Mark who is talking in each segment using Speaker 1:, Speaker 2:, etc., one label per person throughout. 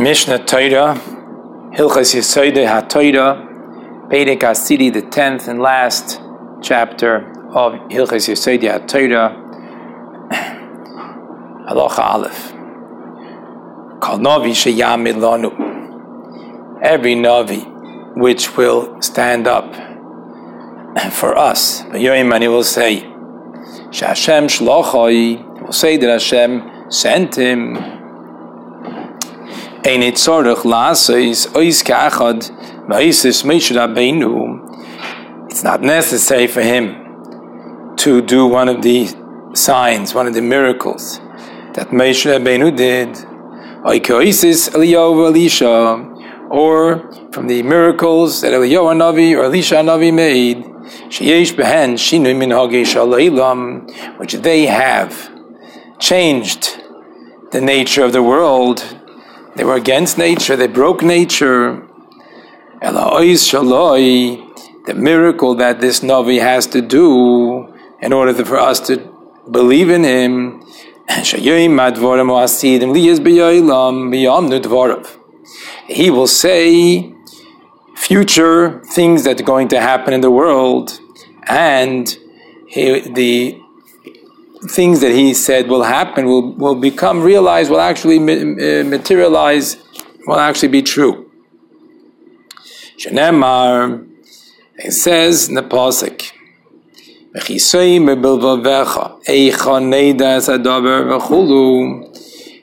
Speaker 1: Mishnah Torah, Hilchas Yisoide HaTorah, Perek Asiri, the tenth and last chapter of Hilchas Yisoide HaTorah, Halacha Aleph. Kal Navi Sheyamid. Every Navi which will stand up for us, Yoimani will say, Shashem Shlochai, will say that Hashem sent him Ein tzorach lasois ois kachad va'isis Moshe Rabbeinu. It's not necessary for him to do one of the signs, one of the miracles that Moshe Rabbeinu did. Oikoisis Eliyahu Elisha, or from the miracles that Eliyahu Navi or Elisha Navi made, sheyesh behen shinu min which they have changed the nature of the world they were against nature, they broke nature. The miracle that this Navi has to do in order for us to believe in him. He will say future things that are going to happen in the world, and he, the things that he said will happen will, will become realized, will actually materialize, will actually be true. Shenemar, it says in the Pasuk, it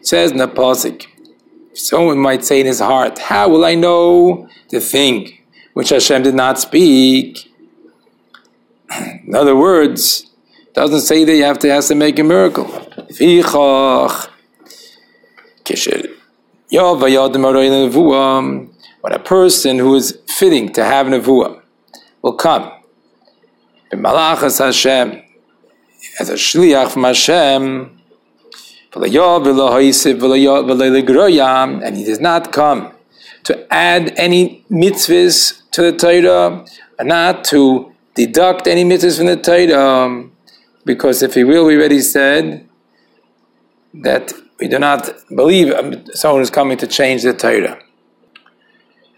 Speaker 1: says in the Pasuk, someone might say in his heart, How will I know the thing which Hashem did not speak? In other words, doesn't say that you have to has to make a miracle. When a person who is fitting to have nevuah will come, Hashem, as a shliach from Hashem, and he does not come to add any mitzvahs to the Torah, and not to deduct any mitzvahs from the Torah because if he will, we already said that we do not believe um, someone is coming to change the Torah.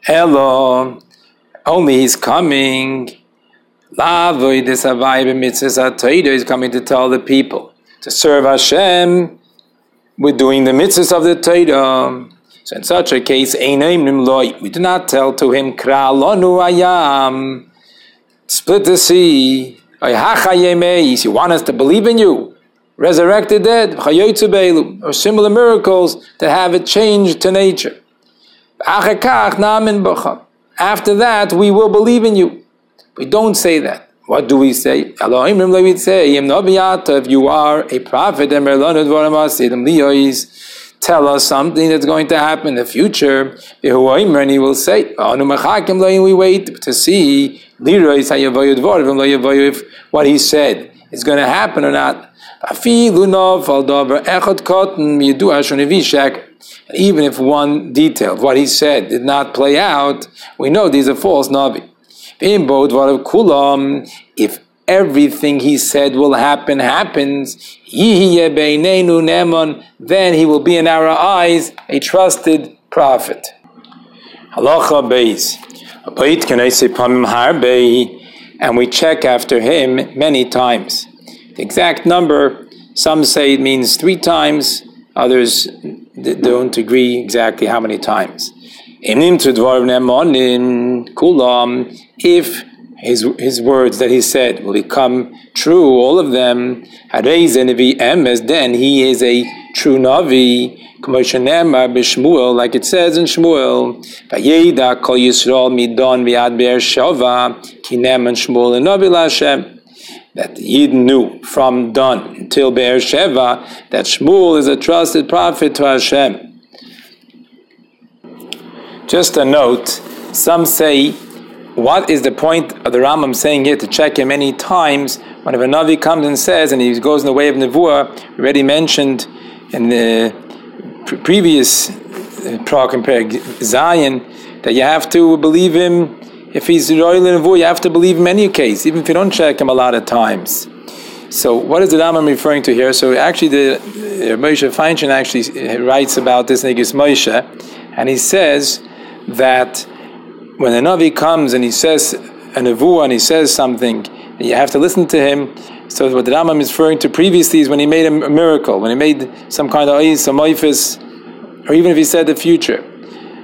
Speaker 1: Hello, only he's coming. He's coming to tell the people to serve Hashem with doing the mitzvahs of the Torah. So in such a case, we do not tell to him, ayam, split the sea, you want us to believe in you, resurrect the dead, or similar miracles to have it changed to nature. After that, we will believe in you. We don't say that. What do we say? We say, if you are a prophet, tell us something that's going to happen in the future. And he will say, we wait to see if what he said is going to happen or not. And even if one detail of what he said did not play out, we know these are false navi. If everything he said will happen happens, then he will be in our eyes a trusted prophet. Halacha beis. And we check after him many times. The exact number, some say it means three times, others don't agree exactly how many times. If his, his words that he said will become true, all of them, then he is a true Navi, like it says in Shmuel, Vayeda kol Yisrael midon viad be'er shova, kinem and Shmuel and Navi Lashem, that Yid knew from Don until Be'er Sheva that Shmuel is a trusted prophet to Hashem. Just a note, some say what is the point of the Rambam saying here to check him many times? Whenever Navi comes and says, and he goes in the way of Nevuah, already mentioned in the pre- previous uh, compared Zion that you have to believe him if he's royal Nevuah, you have to believe him in any case, even if you don't check him a lot of times. So, what is the Rambam referring to here? So, actually, the uh, Moshe Feinstein actually uh, writes about this in Moshe and he says that when a Navi comes and he says a nevuah and he says something, you have to listen to him. So what the Rambam is referring to previously is when he made a miracle, when he made some kind of some oifis, or even if he said the future.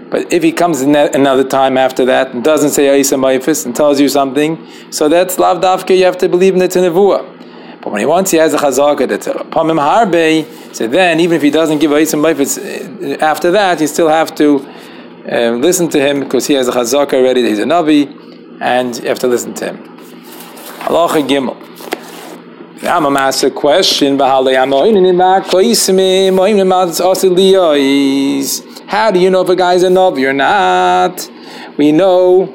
Speaker 1: But if he comes another time after that and doesn't say ayis and and tells you something, so that's lav dafke, you have to believe in the nevuah. But when he wants, he has a chazaka that's pamim harbe. So then, even if he doesn't give ayis and after that, you still have to uh, listen to him because he has a chazaka already. He's a navi, and you have to listen to him. Halacha gimel. I'm gonna ask a question. How do you know if a guy's a navi or not? We know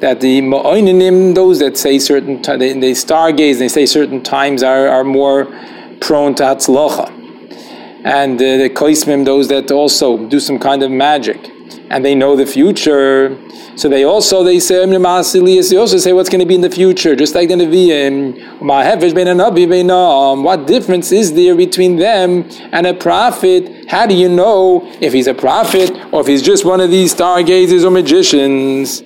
Speaker 1: that the ma'oininim, those that say certain, they, they stargaze, they say certain times are, are more prone to hatzlocha. And uh, the koismim, those that also do some kind of magic, and they know the future. So they also they say they also say what's going to be in the future, just like the Nevi'im. Um, what difference is there between them and a prophet? How do you know if he's a prophet or if he's just one of these stargazers or magicians?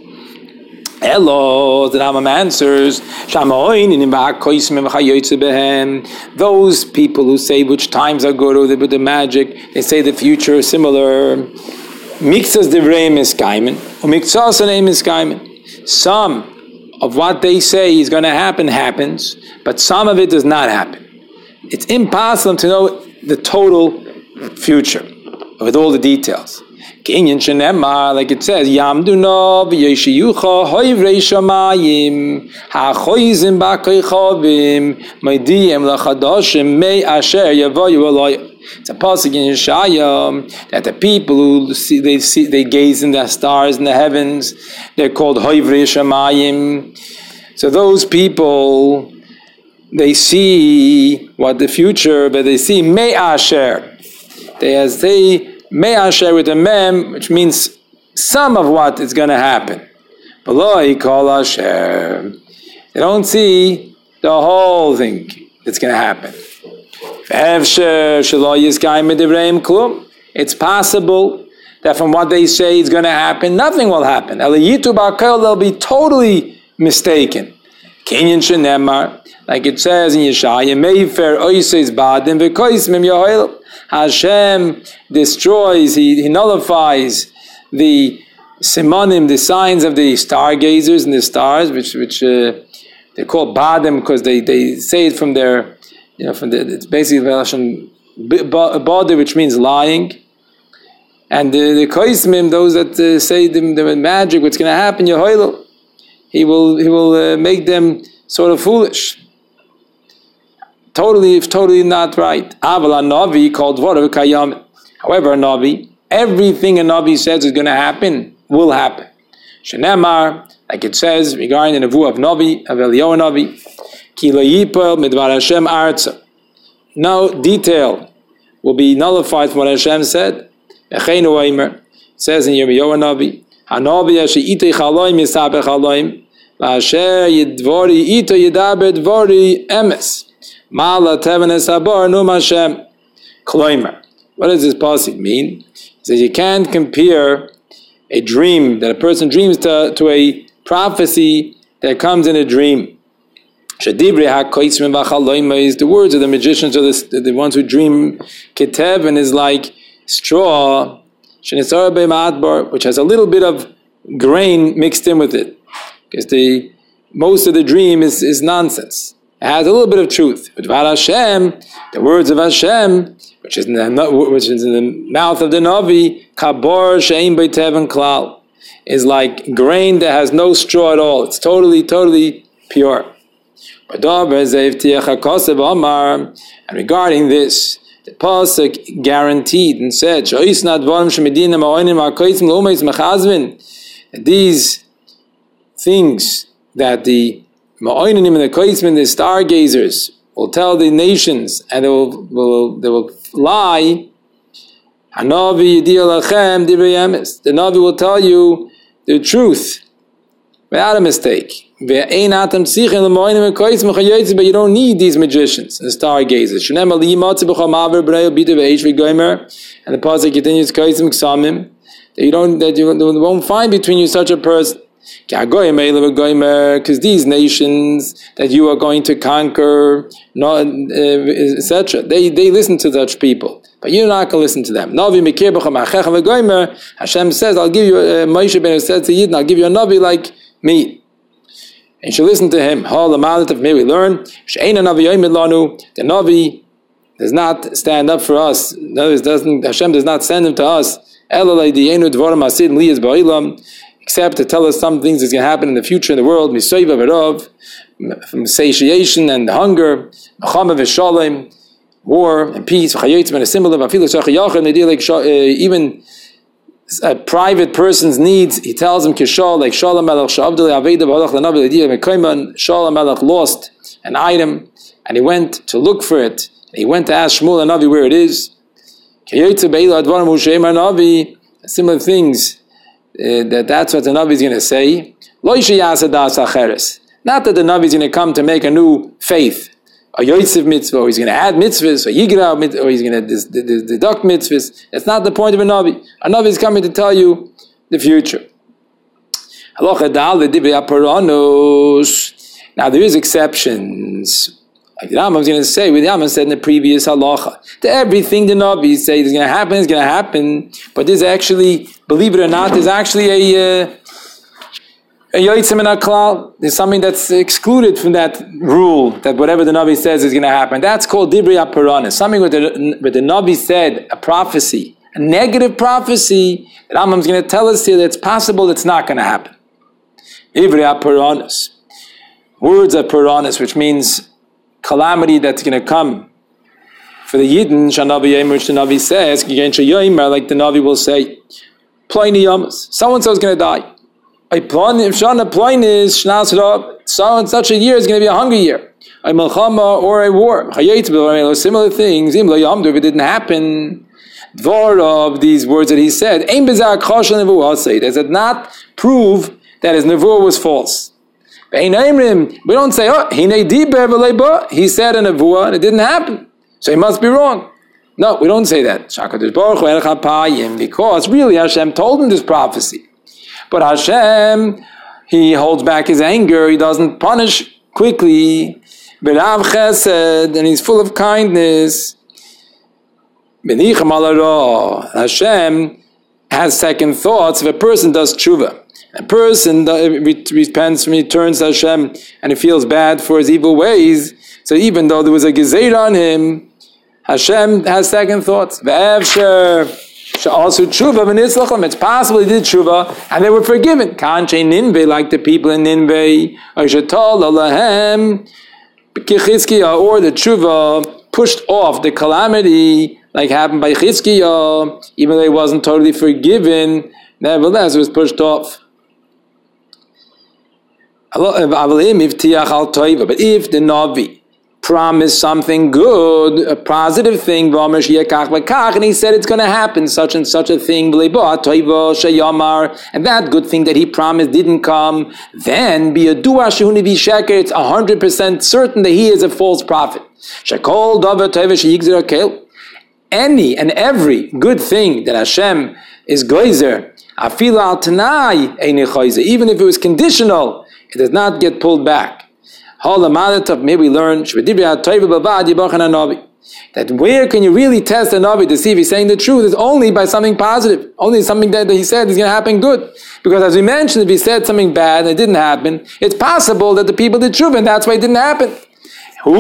Speaker 1: Hello, the Rambam answers, those people who say which times are good or the magic, they say the future is similar. Mixas devreim is kaimen, or mixas name is kaimen. Some of what they say is going to happen happens, but some of it does not happen. It's impossible to know the total future with all the details. Kinyan shenema, like it says, Yamduna v'yeshiyucha hoivrei shamayim ha'choizim ba'koichovim maidiyem lachadoshim mei asher yavoyu aloi. It's a pasuk in Yeshaya that the people who see they see they gaze in the stars in the heavens, they're called hoivrei shamayim. So those people, they see what the future, but they see mei asher. They as they Me'asher with a mem, which means some of what is going to happen. Below call asher. They don't see the whole thing that's going to happen. It's possible that from what they say is going to happen, nothing will happen. They'll be totally mistaken. Kenyan shenemar, like it says in Yeshaya, Mayfair oises badim v'koismim yohel. Hashem destroys, he, he nullifies the simonim, the signs of the stargazers and the stars, which which uh, they call badim because they, they say it from their, you know, from the, it's basically body, which means lying. And the, the koismim, those that uh, say the, the magic, what's going to happen, Yehoilo, he will, he will uh, make them sort of foolish totally, totally not right. Aval Navi called Kayam. However, Navi, everything a Navi says is going to happen will happen. Shenemar, like it says regarding the Nevu of Navi, of Eliyahu Navi, Ki midvar Hashem arza. No detail will be nullified from what Hashem said. Echenu Eimer, says in Yirmiyahu Navi, Hanavi ashe itei chaloim yisabech chaloim, v'asher yidvori ito yidaber dvori emes. Mala tevenes habar num Hashem. Kloimer. What does this passage mean? He says you can't compare a dream that a person dreams to, to a prophecy that comes in a dream. The words of the magicians or the, the ones who dream ketev and is like straw, which has a little bit of grain mixed in with it. Because the most of the dream is, is nonsense has a little bit of truth. But Hashem, the words of Hashem, which is in the, which is in the mouth of the Navi, kabor shein beiteven klal, is like grain that has no straw at all. It's totally, totally pure. And regarding this, the pasuk guaranteed and said, these things that the Ma'oinim and the Koismin, the stargazers, will tell the nations and they will, will, they will lie. Hanavi The Navi will tell you the truth without a mistake. But you don't need these magicians and stargazers. And the Pasuk continues, that you don't that you won't find between you such a person. Because these nations that you are going to conquer, uh, etc., they, they listen to such people. But you're not going to listen to them. Hashem says, I'll give you, uh, Moshe ben says to Yidden, I'll give you a Navi like me. And you should listen to him. May we learn, the Navi does not stand up for us. No, doesn't, Hashem does not send him to us. Except to tell us some things that's going to happen in the future in the world, from satiation and hunger, war and peace, and a symbol of even a private person's needs, he tells him, Kishal, like Shalom Melech, Shavdali Aveda, Balach Lanabi, Ledia, Mekaiman, Shalom Melech lost an item, and he went to look for it. He went to ask Shmuel Navi where it is. Similar things, uh, that that's what the Navi is going to say. Not that the Navi is going to come to make a new faith, a Yosef mitzvah, or he's going to add mitzvahs, or Yigra or he's going to deduct mitzvahs. That's not the point of a Navi. A Navi is coming to tell you the future. Now there is exceptions like the Rambam is going to say, with the Rambam said in the previous halacha, that everything the Nabi say is going to happen is going to happen, but there's actually, believe it or not, there's actually a uh, a yoitzim in klal. There's something that's excluded from that rule that whatever the Nabi says is going to happen. That's called dibri aparanis. Something where the, where the Nabi said a prophecy, a negative prophecy. The Rambam is going to tell us here that it's possible it's not going to happen. Dibri aparanis. Words of paranis, which means calamity that's going to come for the Yidden, Shanavi Yemer, which the Navi says, like the Navi will say, Pliny Yamas, so and so is going to die. So and such a year is going to be a hungry year. A Malchama or a war. Similar things, if it didn't happen, Dvar of these words that he said, does it not prove that his nevuah was false? We don't say, oh, he said in a vua and it didn't happen. So he must be wrong. No, we don't say that. Because really Hashem told him this prophecy. But Hashem, he holds back his anger, he doesn't punish quickly. And he's full of kindness. Hashem has second thoughts if a person does tshuva. A person repents, eh, returns to Hashem, and he feels bad for his evil ways. So even though there was a gezer on him, Hashem has second thoughts. Also tshuva It's possible he did tshuva and they were forgiven. Kanche Ninve, like the people in Ninve, or the tshuva pushed off the calamity, like happened by Chizkiah, even though he wasn't totally forgiven. Nevertheless, it was pushed off. Eh, but if the Navi promised something good, a positive thing, and he said it's going to happen, such and such a thing, and that good thing that he promised didn't come, then be a it's 100% certain that he is a false prophet. Any and every good thing that Hashem is goizer, even if it was conditional, it does not get pulled back. Maybe we learn that where can you really test a Navi to see if he's saying the truth is only by something positive, only something that he said is going to happen good. Because as we mentioned, if he said something bad and it didn't happen, it's possible that the people did truth and that's why it didn't happen. That's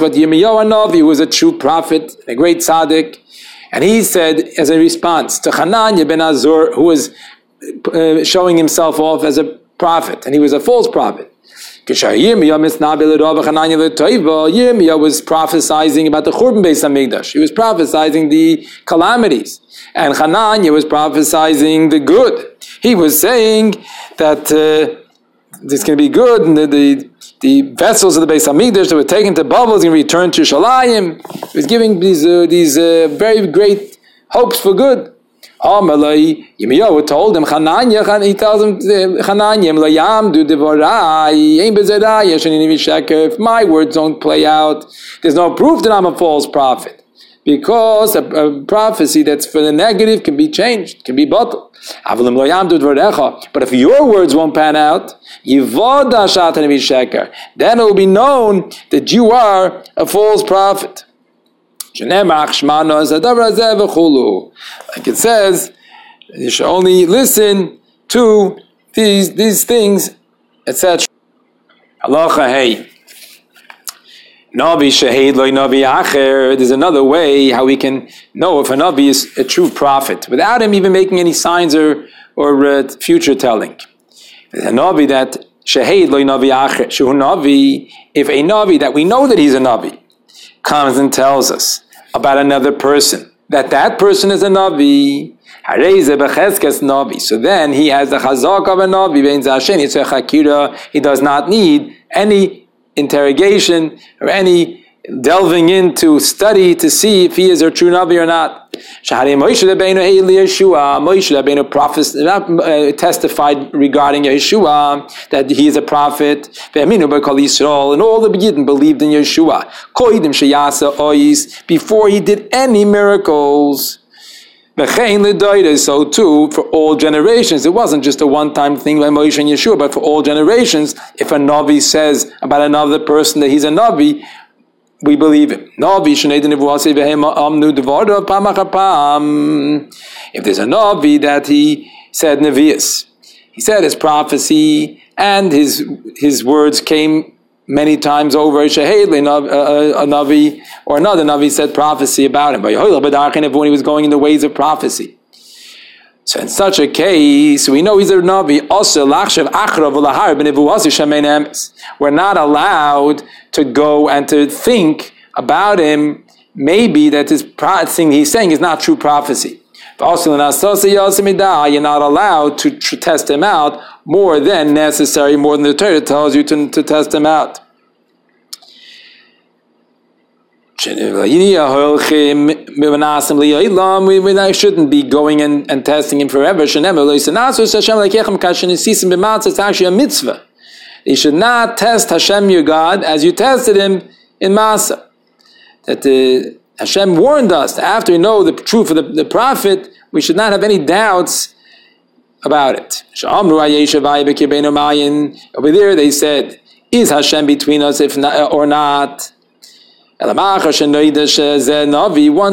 Speaker 1: what Yirmiyahu Navi who was a true prophet, a great tzaddik, and he said as a response to Hananya ben Azur, who was uh, showing himself off as a prophet, and he was a false prophet. Yirmiyah was prophesying about the Churban Beis Hamikdash. He was prophesying the calamities. And Hananya was prophesying the good. He was saying that uh, it's going to be good, and the, the, the vessels of the Beis Hamikdash that were taken to bubbles going to return to Shalayim. He was giving these, uh, these uh, very great hopes for good. Amalai, Yirmiyahu told him, Chananya, he tells him, Chananya, Layam, bezeraya, if my words don't play out, there's no proof that I'm a false prophet. because a, a, prophecy that's for the negative can be changed, can be bottled. But if your words won't pan out, then it will be known that you are a false prophet. Like it says, you should only listen to these, these things, etc. Halacha hey. Navi Shahid Loi Navi Acher. There's another way how we can know if a Navi is a true prophet without him even making any signs or, or uh, future telling. A Navi that Shahid Loi Navi Acher. Navi, if a Navi that we know that he's a Navi comes and tells us about another person, that that person is a Navi, Navi. so then he has the chazak of a navi. He does not need any interrogation or any delving into study to see if he is a true Navi or not. Moshe Rabbeinu prophet, uh, testified regarding Yeshua that he is a prophet. And all the Yidden believed in Yeshua. Koidim sheyasa ois. Before he did any miracles. So too, for all generations, it wasn't just a one-time thing by Moshe and Yeshua, but for all generations, if a Navi says about another person that he's a Navi, we believe him. If there's a Navi that he said Nevi'us, he said his prophecy and his his words came many times over uh, uh, a Navi or another Navi said prophecy about him. But when he was going in the ways of prophecy. So in such a case, we know he's a Navi. Also, we're not allowed to go and to think about him. Maybe that this thing he's saying is not true prophecy. Also, you're not allowed to test him out more than necessary, more than the Torah tells you to, to test him out. We, shouldn't be going and, and testing him forever. It's actually a mitzvah. You should not test Hashem your God as you tested him in Masa. That the, Hashem warned us after we know the truth of the, the prophet, we should not have any doubts about it. Over there they said, Is Hashem between us if not, or not? Once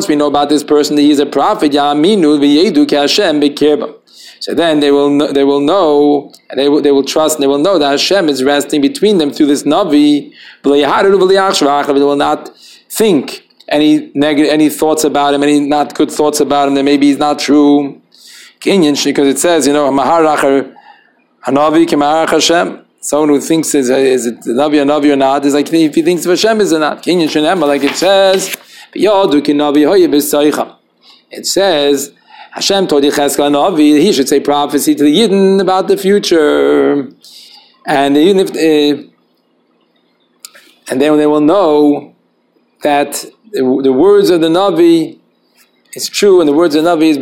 Speaker 1: we know about this person that he is a prophet, so then they will know, they will know and they will, they will trust and they will know that Hashem is resting between them through this Navi. They will not think any negative any thoughts about him, any not good thoughts about him that maybe he's not true. Because it says, you know, Maharachar Hanavi Hashem. Someone who thinks is, is it Navi or Navi or not is like if he thinks of Hashem is or not. Kinyan Shenem, like it says, It says, Hashem told Yecheskel Navi, he should say prophecy to the Yidden about the future. And even if, uh, and then they will know that the, the words of the Navi is true and the words of the Navi is